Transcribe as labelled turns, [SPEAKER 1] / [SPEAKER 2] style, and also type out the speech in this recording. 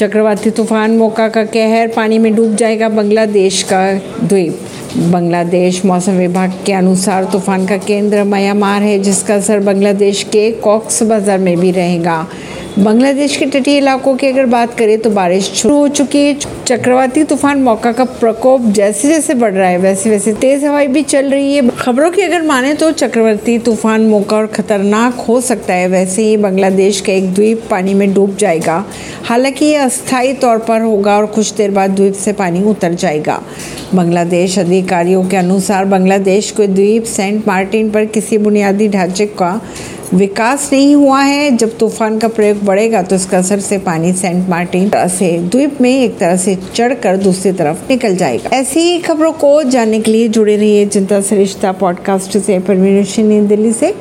[SPEAKER 1] चक्रवाती तूफ़ान मौका का कहर, पानी में डूब जाएगा बांग्लादेश का द्वीप। बांग्लादेश मौसम विभाग के अनुसार तूफ़ान का केंद्र म्यांमार है, जिसका असर बांग्लादेश के कॉक्स बाज़ार में भी रहेगा। बांग्लादेश के तटीय इलाकों की अगर बात करें तो बारिश शुरू हो चुकी है। चक्रवाती तूफ़ान मौका का प्रकोप जैसे जैसे बढ़ रहा है, वैसे वैसे तेज हवाई भी चल रही है। खबरों की अगर माने तो चक्रवाती तूफ़ान मौका और खतरनाक हो सकता है। वैसे ही बांग्लादेश का एक द्वीप पानी में डूब जाएगा। हालाँकि ये अस्थायी तौर पर होगा और कुछ देर बाद द्वीप से पानी उतर जाएगा। बांग्लादेश अधिकारियों के अनुसार बांग्लादेश को द्वीप सेंट मार्टिन पर किसी बुनियादी ढांचे का विकास नहीं हुआ है। जब तूफ़ान का प्रयोग बढ़ेगा तो इसका असर से पानी सेंट मार्टिन से द्वीप में एक तरह से चढ़कर दूसरी तरफ़ निकल जाएगा। ऐसी ही खबरों को जानने के लिए जुड़े रहिए जनता सरिश्ता पॉडकास्ट से, परमीन दिल्ली से।